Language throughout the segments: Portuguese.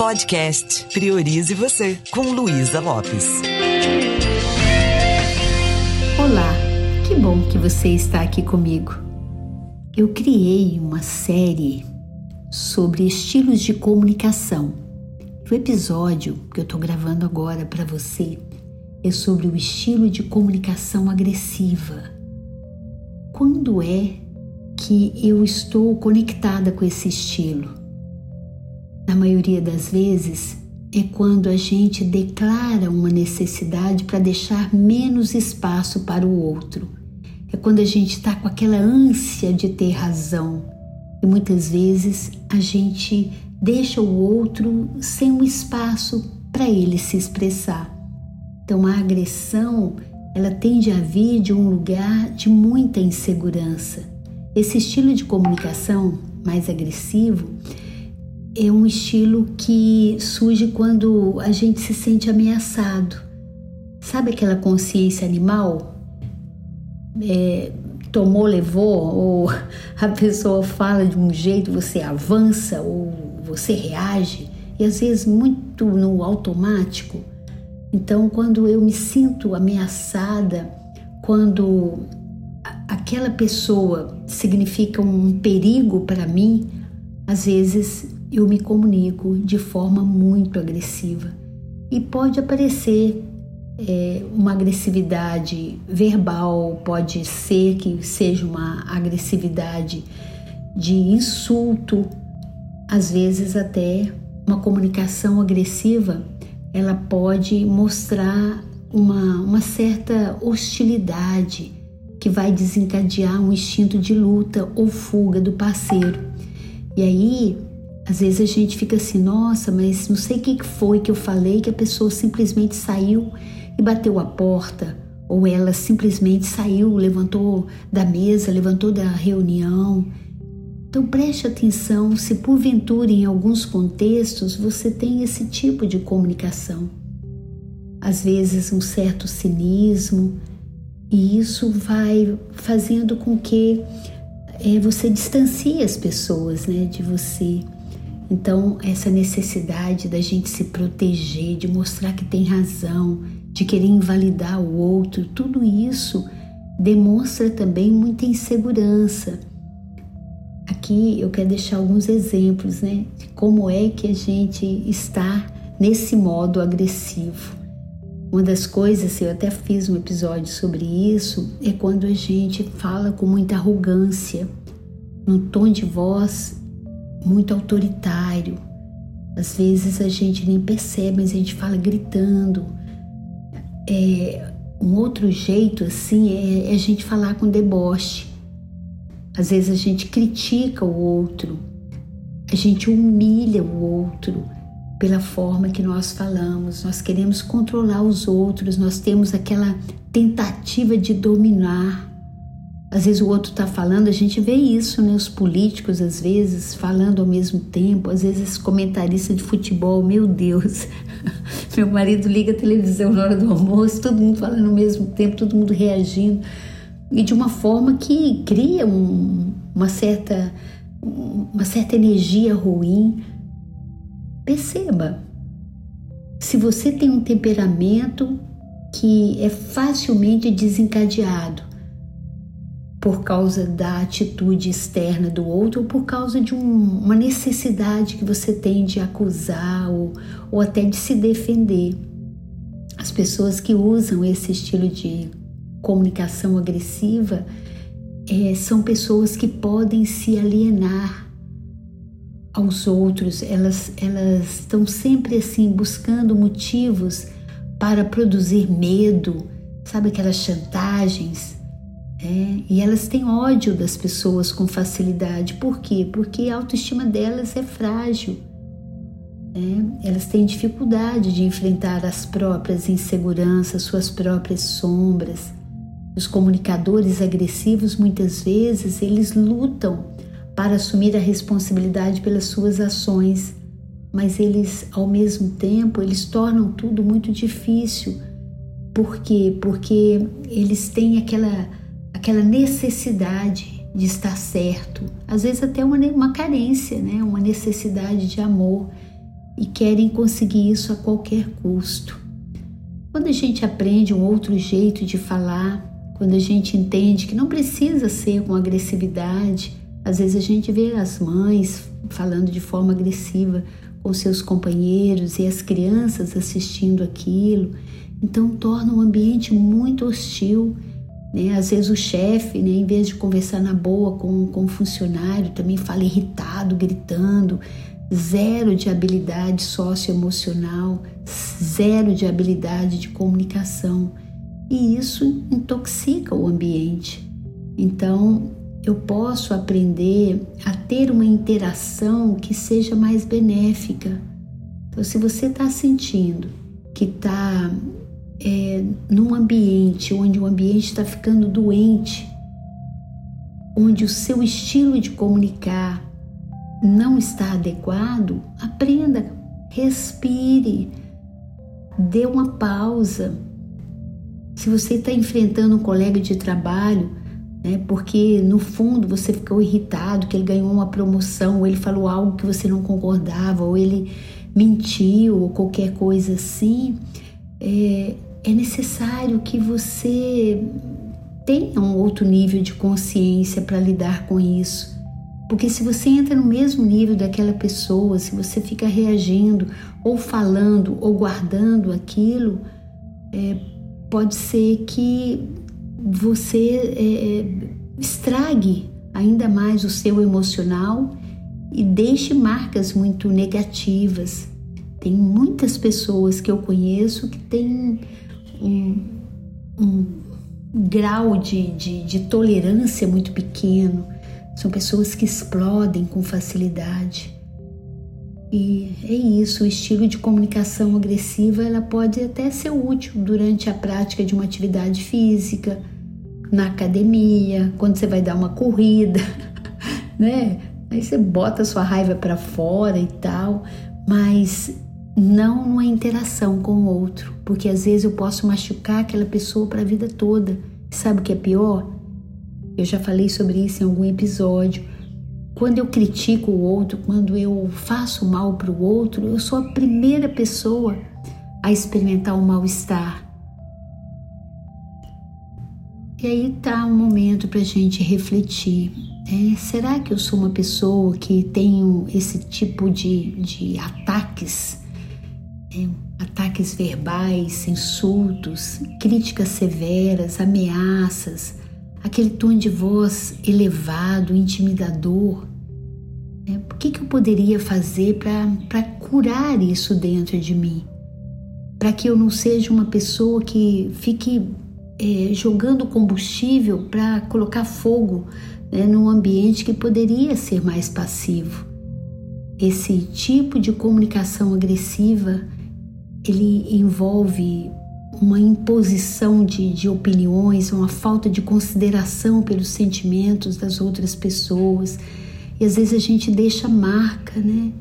Podcast Priorize Você, com Luísa Lopes. Olá, que bom que você está aqui comigo. Eu criei uma série sobre estilos de comunicação. O episódio que eu estou gravando agora para você é sobre o estilo de comunicação agressiva. Quando é que eu estou conectada com esse estilo? Na maioria das vezes, é quando a gente declara uma necessidade para deixar menos espaço para o outro. É quando a gente está com aquela ânsia de ter razão. E muitas vezes a gente deixa o outro sem um espaço para ele se expressar. Então a agressão, ela tende a vir de um lugar de muita insegurança. Esse estilo de comunicação mais agressivo é um estilo que surge quando a gente se sente ameaçado. Sabe aquela consciência animal? É, tomou, levou, ou a pessoa fala de um jeito, você avança ou você reage, e às vezes muito no automático. Então, quando eu me sinto ameaçada, quando aquela pessoa significa um perigo para mim, às vezes eu me comunico de forma muito agressiva e pode aparecer é, uma agressividade verbal, pode ser que seja uma agressividade de insulto, às vezes até uma comunicação agressiva, ela pode mostrar uma, uma certa hostilidade que vai desencadear um instinto de luta ou fuga do parceiro. E aí às vezes a gente fica assim, nossa, mas não sei o que foi que eu falei que a pessoa simplesmente saiu e bateu a porta, ou ela simplesmente saiu, levantou da mesa, levantou da reunião. Então preste atenção se porventura em alguns contextos você tem esse tipo de comunicação. Às vezes um certo cinismo, e isso vai fazendo com que é, você distancie as pessoas né, de você. Então, essa necessidade da gente se proteger, de mostrar que tem razão, de querer invalidar o outro, tudo isso demonstra também muita insegurança. Aqui eu quero deixar alguns exemplos, né, de como é que a gente está nesse modo agressivo. Uma das coisas, eu até fiz um episódio sobre isso, é quando a gente fala com muita arrogância, num tom de voz muito autoritário. Às vezes a gente nem percebe, mas a gente fala gritando. É, um outro jeito assim é, é a gente falar com deboche. Às vezes a gente critica o outro, a gente humilha o outro pela forma que nós falamos. Nós queremos controlar os outros, nós temos aquela tentativa de dominar às vezes o outro está falando, a gente vê isso, né? Os políticos, às vezes, falando ao mesmo tempo, às vezes comentarista de futebol, meu Deus. Meu marido liga a televisão na hora do almoço, todo mundo falando ao mesmo tempo, todo mundo reagindo. E de uma forma que cria um, uma, certa, uma certa energia ruim. Perceba, se você tem um temperamento que é facilmente desencadeado, por causa da atitude externa do outro ou por causa de um, uma necessidade que você tem de acusar ou, ou até de se defender. As pessoas que usam esse estilo de comunicação agressiva é, são pessoas que podem se alienar aos outros, elas, elas estão sempre assim buscando motivos para produzir medo, sabe aquelas chantagens é, e elas têm ódio das pessoas com facilidade. Por quê? Porque a autoestima delas é frágil. É, elas têm dificuldade de enfrentar as próprias inseguranças, suas próprias sombras. Os comunicadores agressivos, muitas vezes, eles lutam para assumir a responsabilidade pelas suas ações, mas eles, ao mesmo tempo, eles tornam tudo muito difícil. Por quê? Porque eles têm aquela aquela necessidade de estar certo, às vezes até uma, uma carência, né? uma necessidade de amor. e querem conseguir isso a qualquer custo. Quando a gente aprende um outro jeito de falar, quando a gente entende que não precisa ser com agressividade, às vezes a gente vê as mães falando de forma agressiva com seus companheiros e as crianças assistindo aquilo, então torna um ambiente muito hostil. Né? Às vezes o chefe, né, em vez de conversar na boa com, com o funcionário, também fala irritado, gritando, zero de habilidade socioemocional, zero de habilidade de comunicação. E isso intoxica o ambiente. Então, eu posso aprender a ter uma interação que seja mais benéfica. Então, se você está sentindo que está é, num ambiente onde o ambiente está ficando doente, onde o seu estilo de comunicar não está adequado, aprenda, respire, dê uma pausa. Se você está enfrentando um colega de trabalho, né, porque no fundo você ficou irritado que ele ganhou uma promoção, ou ele falou algo que você não concordava, ou ele mentiu, ou qualquer coisa assim, é, é necessário que você tenha um outro nível de consciência para lidar com isso. Porque se você entra no mesmo nível daquela pessoa, se você fica reagindo, ou falando, ou guardando aquilo, é, pode ser que você é, é, estrague ainda mais o seu emocional e deixe marcas muito negativas. Tem muitas pessoas que eu conheço que têm um, grau de, de, de tolerância muito pequeno são pessoas que explodem com facilidade. E é isso, o estilo de comunicação agressiva ela pode até ser útil durante a prática de uma atividade física, na academia, quando você vai dar uma corrida, né? Aí você bota a sua raiva para fora e tal, mas não numa interação com o outro, porque às vezes eu posso machucar aquela pessoa para a vida toda. Sabe o que é pior? Eu já falei sobre isso em algum episódio. Quando eu critico o outro, quando eu faço mal para o outro, eu sou a primeira pessoa a experimentar o mal-estar. E aí tá um momento para a gente refletir. É, será que eu sou uma pessoa que tenho esse tipo de, de ataques? É, ataques verbais, insultos, críticas severas, ameaças, aquele tom de voz elevado, intimidador. Né? O que, que eu poderia fazer para curar isso dentro de mim? Para que eu não seja uma pessoa que fique é, jogando combustível para colocar fogo né, num ambiente que poderia ser mais passivo. Esse tipo de comunicação agressiva ele envolve uma imposição de, de opiniões, uma falta de consideração pelos sentimentos das outras pessoas. E às vezes a gente deixa marca, né?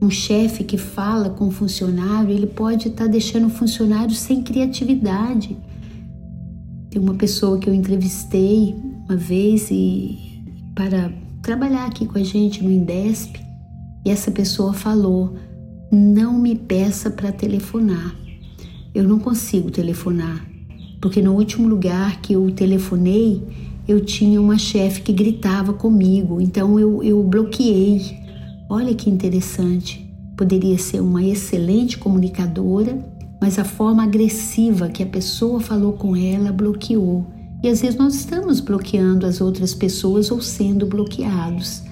Um chefe que fala com um funcionário, ele pode estar tá deixando o funcionário sem criatividade. Tem uma pessoa que eu entrevistei uma vez e para trabalhar aqui com a gente no Indesp, e essa pessoa falou: "Não me peça para telefonar eu não consigo telefonar, porque no último lugar que eu telefonei, eu tinha uma chefe que gritava comigo, então eu, eu bloqueei. Olha que interessante. Poderia ser uma excelente comunicadora, mas a forma agressiva que a pessoa falou com ela bloqueou. E às vezes nós estamos bloqueando as outras pessoas ou sendo bloqueados.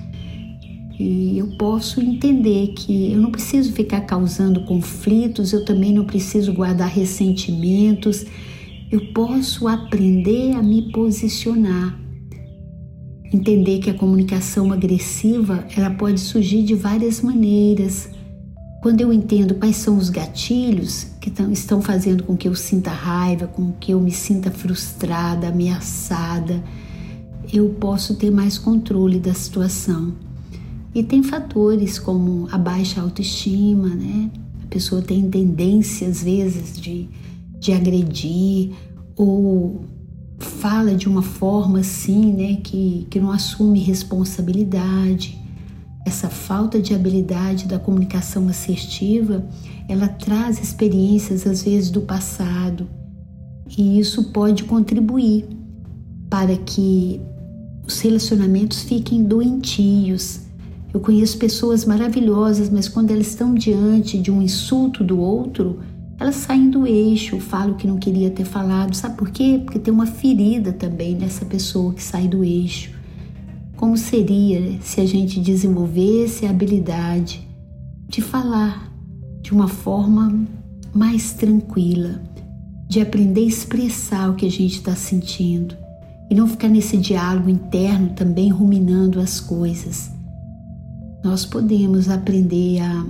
E eu posso entender que eu não preciso ficar causando conflitos, eu também não preciso guardar ressentimentos. Eu posso aprender a me posicionar. Entender que a comunicação agressiva, ela pode surgir de várias maneiras. Quando eu entendo quais são os gatilhos que estão fazendo com que eu sinta raiva, com que eu me sinta frustrada, ameaçada, eu posso ter mais controle da situação. E tem fatores como a baixa autoestima, né? A pessoa tem tendência, às vezes, de, de agredir ou fala de uma forma assim, né, que, que não assume responsabilidade. essa falta de habilidade da comunicação assertiva, ela traz experiências às vezes do passado e isso pode contribuir para que os relacionamentos fiquem doentios. Eu conheço pessoas maravilhosas, mas quando elas estão diante de um insulto do outro, elas saem do eixo, falam que não queria ter falado. Sabe por quê? Porque tem uma ferida também nessa pessoa que sai do eixo. Como seria se a gente desenvolvesse a habilidade de falar de uma forma mais tranquila, de aprender a expressar o que a gente está sentindo e não ficar nesse diálogo interno também ruminando as coisas. Nós podemos aprender a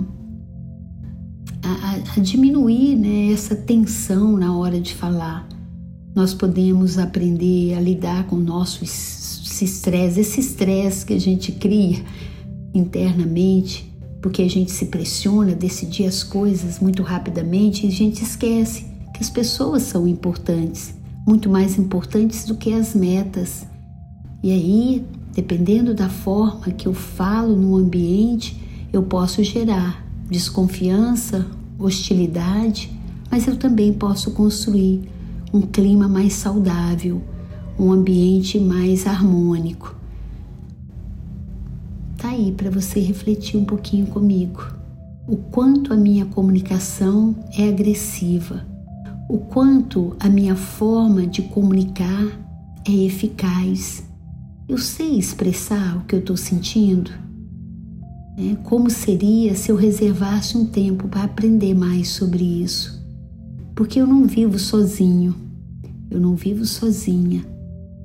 a, a diminuir né, essa tensão na hora de falar. Nós podemos aprender a lidar com o nosso estresse, esse estresse que a gente cria internamente, porque a gente se pressiona a decidir as coisas muito rapidamente e a gente esquece que as pessoas são importantes, muito mais importantes do que as metas. E aí, dependendo da forma que eu falo no ambiente, eu posso gerar desconfiança, hostilidade, mas eu também posso construir um clima mais saudável, um ambiente mais harmônico. Tá aí para você refletir um pouquinho comigo. O quanto a minha comunicação é agressiva, o quanto a minha forma de comunicar é eficaz. Eu sei expressar o que eu estou sentindo? Né? Como seria se eu reservasse um tempo para aprender mais sobre isso? Porque eu não vivo sozinho, eu não vivo sozinha.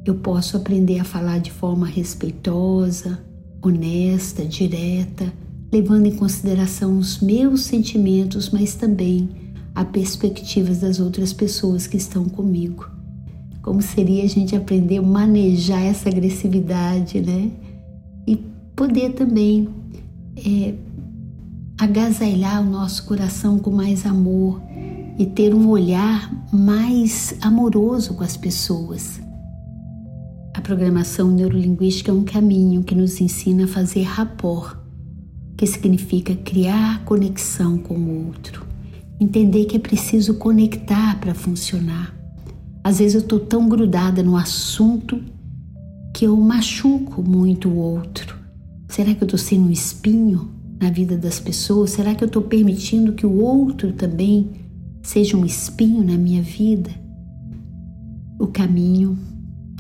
Eu posso aprender a falar de forma respeitosa, honesta, direta, levando em consideração os meus sentimentos, mas também a perspectivas das outras pessoas que estão comigo. Como seria a gente aprender a manejar essa agressividade, né? E poder também é, agasalhar o nosso coração com mais amor e ter um olhar mais amoroso com as pessoas. A programação neurolinguística é um caminho que nos ensina a fazer rapport, que significa criar conexão com o outro. Entender que é preciso conectar para funcionar. Às vezes eu estou tão grudada no assunto que eu machuco muito o outro Será que eu estou sendo um espinho na vida das pessoas? Será que eu estou permitindo que o outro também seja um espinho na minha vida? O caminho,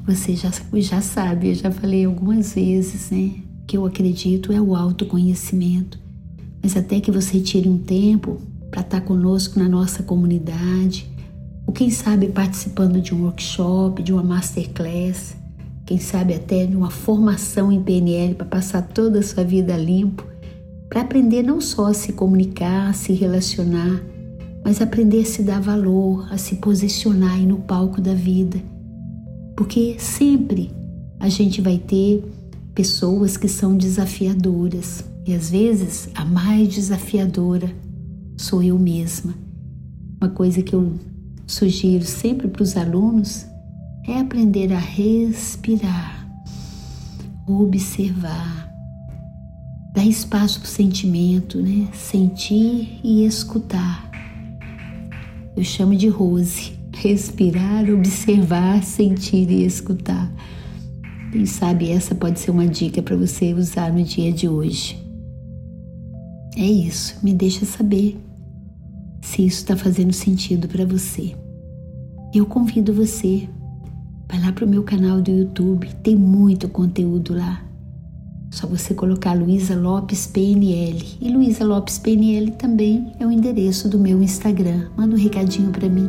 você já, já sabe, eu já falei algumas vezes, né? Que eu acredito é o autoconhecimento. Mas até que você tire um tempo para estar tá conosco na nossa comunidade, ou quem sabe participando de um workshop, de uma masterclass, quem sabe até de uma formação em PNL para passar toda a sua vida limpo, para aprender não só a se comunicar, a se relacionar, mas aprender a se dar valor, a se posicionar aí no palco da vida. Porque sempre a gente vai ter pessoas que são desafiadoras e às vezes a mais desafiadora sou eu mesma. Uma coisa que eu sugiro sempre para os alunos é aprender a respirar, observar, dar espaço para o sentimento, né? Sentir e escutar. Eu chamo de Rose. Respirar, observar, sentir e escutar. Quem sabe essa pode ser uma dica para você usar no dia de hoje. É isso, me deixa saber se isso está fazendo sentido para você. Eu convido você Vai lá para o meu canal do YouTube, tem muito conteúdo lá. Só você colocar Luísa Lopes PNL. E Luísa Lopes PNL também é o endereço do meu Instagram. Manda um recadinho para mim.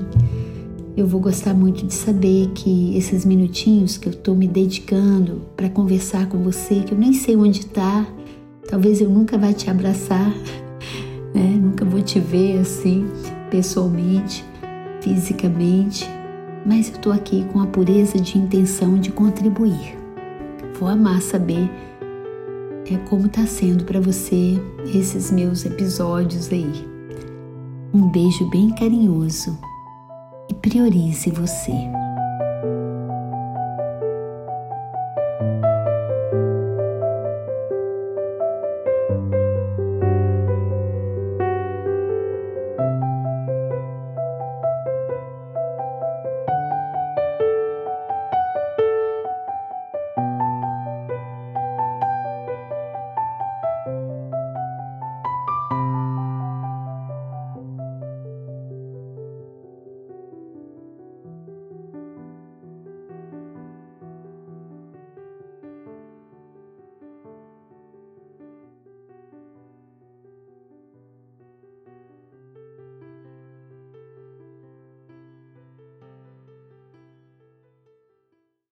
Eu vou gostar muito de saber que esses minutinhos que eu estou me dedicando para conversar com você, que eu nem sei onde está, talvez eu nunca vá te abraçar, né? nunca vou te ver assim pessoalmente, fisicamente, mas eu estou aqui com a pureza de intenção de contribuir. Vou amar saber é como está sendo para você esses meus episódios aí. Um beijo bem carinhoso e priorize você.